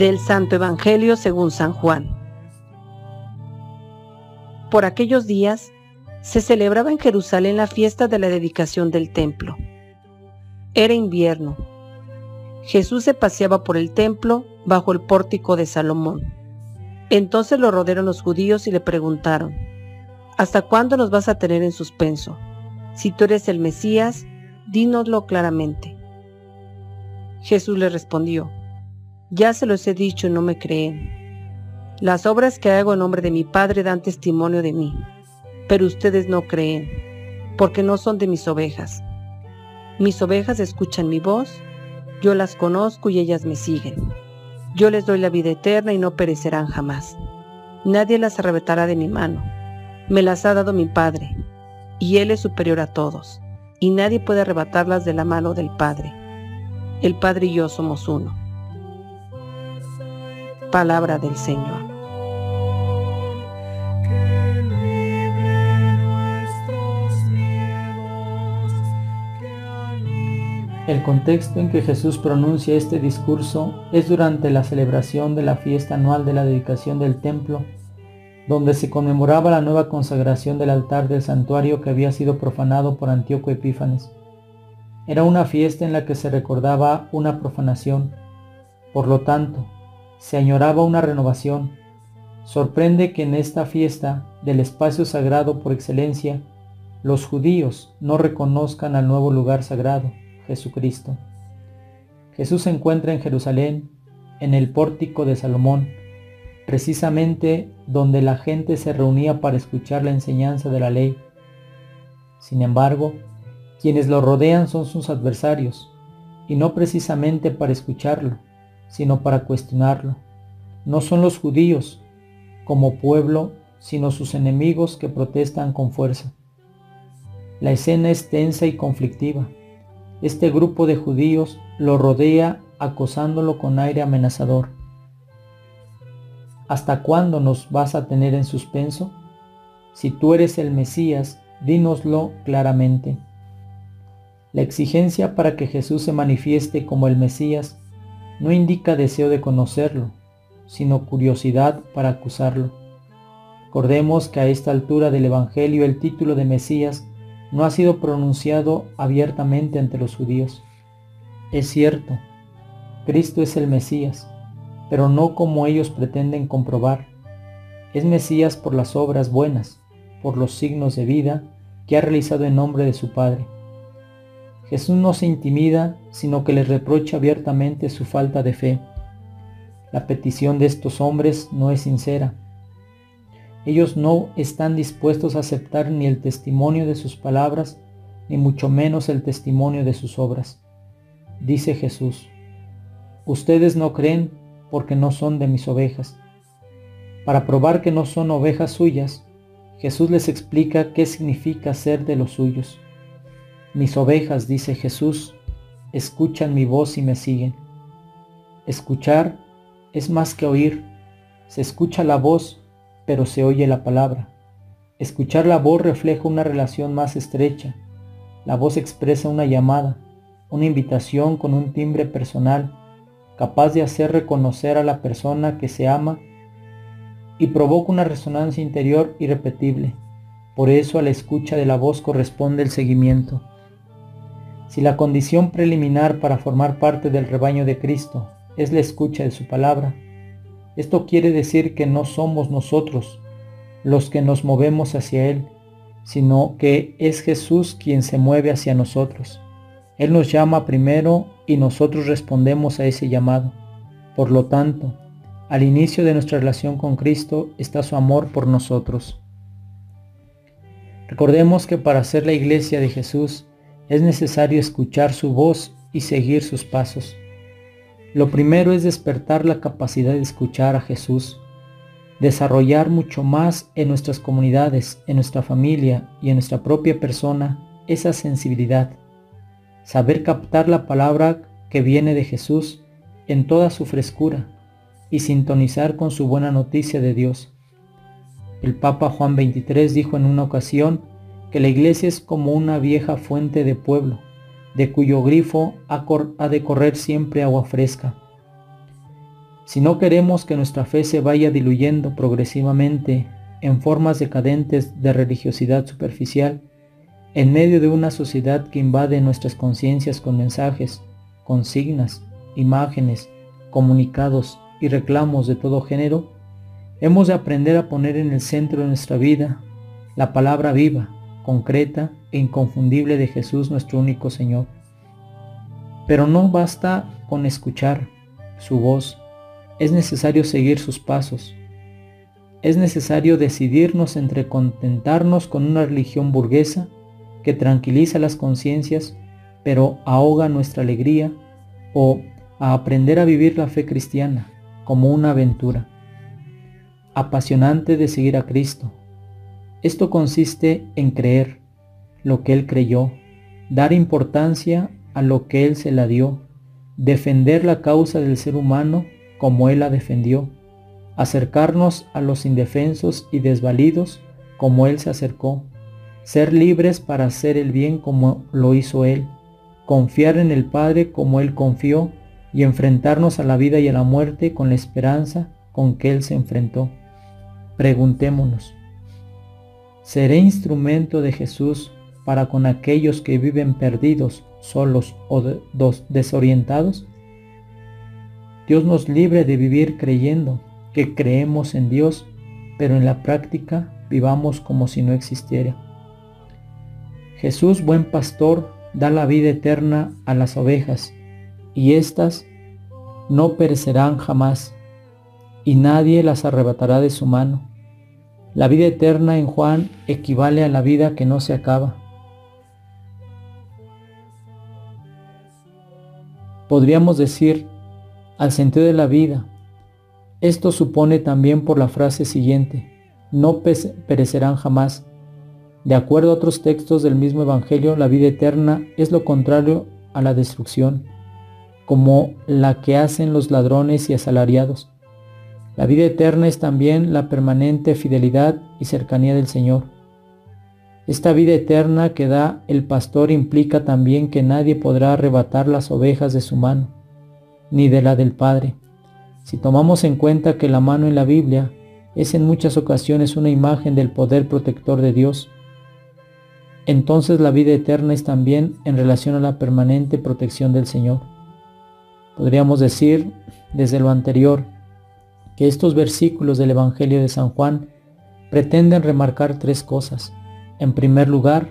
Del Santo Evangelio según San Juan. Por aquellos días se celebraba en Jerusalén la fiesta de la dedicación del templo. Era invierno. Jesús se paseaba por el templo bajo el pórtico de Salomón. Entonces lo rodearon los judíos y le preguntaron, ¿Hasta cuándo nos vas a tener en suspenso? Si tú eres el Mesías, dínoslo claramente. Jesús le respondió, Ya se los he dicho y no me creen. Las obras que hago en nombre de mi Padre dan testimonio de mí, pero ustedes no creen, porque no son de mis ovejas. Mis ovejas escuchan mi voz, yo las conozco y ellas me siguen. Yo les doy la vida eterna y no perecerán jamás. Nadie las arrebatará de mi mano. Me las ha dado mi Padre, y Él es superior a todos, y nadie puede arrebatarlas de la mano del Padre. El Padre y yo somos uno. Palabra del Señor. El contexto en que Jesús pronuncia este discurso es durante la celebración de la fiesta anual de la dedicación del templo, donde se conmemoraba la nueva consagración del altar del santuario que había sido profanado por Antíoco Epífanes. Era una fiesta en la que se recordaba una profanación, por lo tanto, se añoraba una renovación. Sorprende que en esta fiesta del espacio sagrado por excelencia, los judíos no reconozcan al nuevo lugar sagrado, Jesucristo. Jesús se encuentra en Jerusalén, en el pórtico de Salomón, precisamente donde la gente se reunía para escuchar la enseñanza de la ley. Sin embargo, quienes lo rodean son sus adversarios, y no precisamente para escucharlo, sino para cuestionarlo. No son los judíos, como pueblo, sino sus enemigos que protestan con fuerza. La escena es tensa y conflictiva. Este grupo de judíos lo rodea acosándolo con aire amenazador. ¿Hasta cuándo nos vas a tener en suspenso? Si tú eres el Mesías, dínoslo claramente. La exigencia para que Jesús se manifieste como el Mesías no indica deseo de conocerlo, sino curiosidad para acusarlo. Recordemos que a esta altura del Evangelio el título de Mesías no ha sido pronunciado abiertamente ante los judíos. Es cierto, Cristo es el Mesías, pero no como ellos pretenden comprobar. Es Mesías por las obras buenas, por los signos de vida que ha realizado en nombre de su Padre. Jesús no se intimida, sino que les reprocha abiertamente su falta de fe. La petición de estos hombres no es sincera, ellos no están dispuestos a aceptar ni el testimonio de sus palabras, ni mucho menos el testimonio de sus obras. Dice Jesús, ustedes no creen porque no son de mis ovejas. Para probar que no son ovejas suyas, Jesús les explica qué significa ser de los suyos. Mis ovejas, dice Jesús, escuchan mi voz y me siguen. Escuchar es más que oír. Se escucha la voz pero se oye la palabra. Escuchar la voz refleja una relación más estrecha. La voz expresa una llamada, una invitación con un timbre personal, capaz de hacer reconocer a la persona que se ama y provoca una resonancia interior irrepetible. Por eso a la escucha de la voz corresponde el seguimiento. Si la condición preliminar para formar parte del rebaño de Cristo es la escucha de su palabra, esto quiere decir que no somos nosotros los que nos movemos hacia Él, sino que es Jesús quien se mueve hacia nosotros. Él nos llama primero y nosotros respondemos a ese llamado. Por lo tanto, al inicio de nuestra relación con Cristo está su amor por nosotros. Recordemos que para ser la iglesia de Jesús es necesario escuchar su voz y seguir sus pasos. Lo primero es despertar la capacidad de escuchar a Jesús, desarrollar mucho más en nuestras comunidades, en nuestra familia y en nuestra propia persona esa sensibilidad, saber captar la palabra que viene de Jesús en toda su frescura y sintonizar con su buena noticia de Dios. El Papa Juan XXIII dijo en una ocasión que la iglesia es como una vieja fuente de pueblo de cuyo grifo ha de correr siempre agua fresca. Si no queremos que nuestra fe se vaya diluyendo progresivamente en formas decadentes de religiosidad superficial, en medio de una sociedad que invade nuestras conciencias con mensajes, consignas, imágenes, comunicados y reclamos de todo género, hemos de aprender a poner en el centro de nuestra vida la palabra viva, concreta e inconfundible de Jesús nuestro único Señor. Pero no basta con escuchar su voz, es necesario seguir sus pasos. Es necesario decidirnos entre contentarnos con una religión burguesa que tranquiliza las conciencias, pero ahoga nuestra alegría, o a aprender a vivir la fe cristiana como una aventura apasionante de seguir a Cristo. Esto consiste en creer lo que Él creyó, dar importancia a lo que Él se la dio, defender la causa del ser humano como Él la defendió, acercarnos a los indefensos y desvalidos como Él se acercó, ser libres para hacer el bien como lo hizo Él, confiar en el Padre como Él confió y enfrentarnos a la vida y a la muerte con la esperanza con que Él se enfrentó. Preguntémonos, ¿seré instrumento de Jesús para con aquellos que viven perdidos, solos o desorientados? Dios nos libre de vivir creyendo que creemos en Dios, pero en la práctica vivamos como si no existiera. Jesús, buen pastor, da la vida eterna a las ovejas, y éstas no perecerán jamás, y nadie las arrebatará de su mano. La vida eterna en Juan equivale a la vida que no se acaba. Podríamos decir al sentido de la vida. Esto supone también por la frase siguiente, no perecerán jamás, de acuerdo a otros textos del mismo Evangelio, la vida eterna es lo contrario a la destrucción, como la que hacen los ladrones y asalariados. La vida eterna es también la permanente fidelidad y cercanía del Señor. Esta vida eterna que da el pastor implica también que nadie podrá arrebatar las ovejas de su mano, ni de la del Padre. Si tomamos en cuenta que la mano en la Biblia es en muchas ocasiones una imagen del poder protector de Dios, entonces la vida eterna es también en relación a la permanente protección del Señor. Podríamos decir, desde lo anterior, que estos versículos del Evangelio de San Juan pretenden remarcar tres cosas. En primer lugar,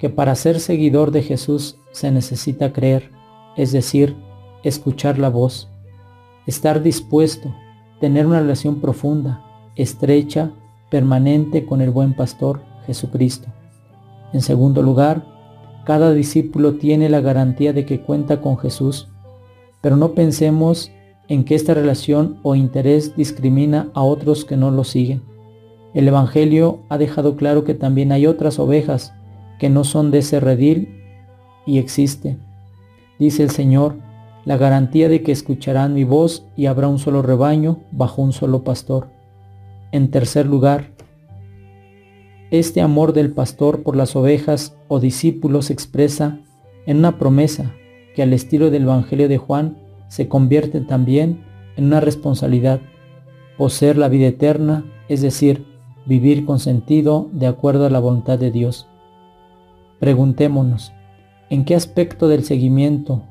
que para ser seguidor de Jesús se necesita creer, es decir, escuchar la voz, estar dispuesto, tener una relación profunda, estrecha, permanente con el buen pastor Jesucristo. En segundo lugar, cada discípulo tiene la garantía de que cuenta con Jesús, pero no pensemos en que esta relación o interés discrimina a otros que no lo siguen. El Evangelio ha dejado claro que también hay otras ovejas que no son de ese redil y existe. Dice el Señor, la garantía de que escucharán mi voz y habrá un solo rebaño bajo un solo pastor. En tercer lugar, este amor del pastor por las ovejas o discípulos expresa en una promesa que al estilo del Evangelio de Juan se convierte también en una responsabilidad, poseer la vida eterna, es decir, vivir con sentido de acuerdo a la voluntad de Dios. Preguntémonos, ¿en qué aspecto del seguimiento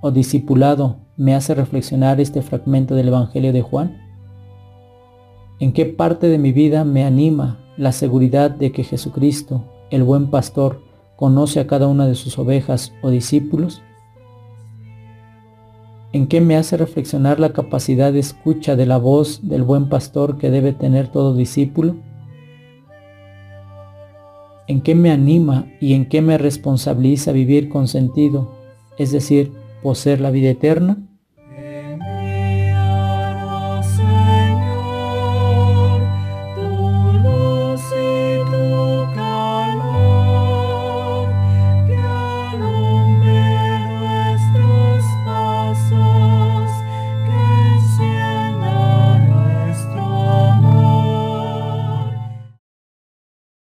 o discipulado me hace reflexionar este fragmento del Evangelio de Juan? ¿En qué parte de mi vida me anima la seguridad de que Jesucristo, el buen pastor, conoce a cada una de sus ovejas o discípulos? ¿En qué me hace reflexionar la capacidad de escucha de la voz del buen pastor que debe tener todo discípulo? ¿En qué me anima y en qué me responsabiliza vivir con sentido, es decir, poseer la vida eterna?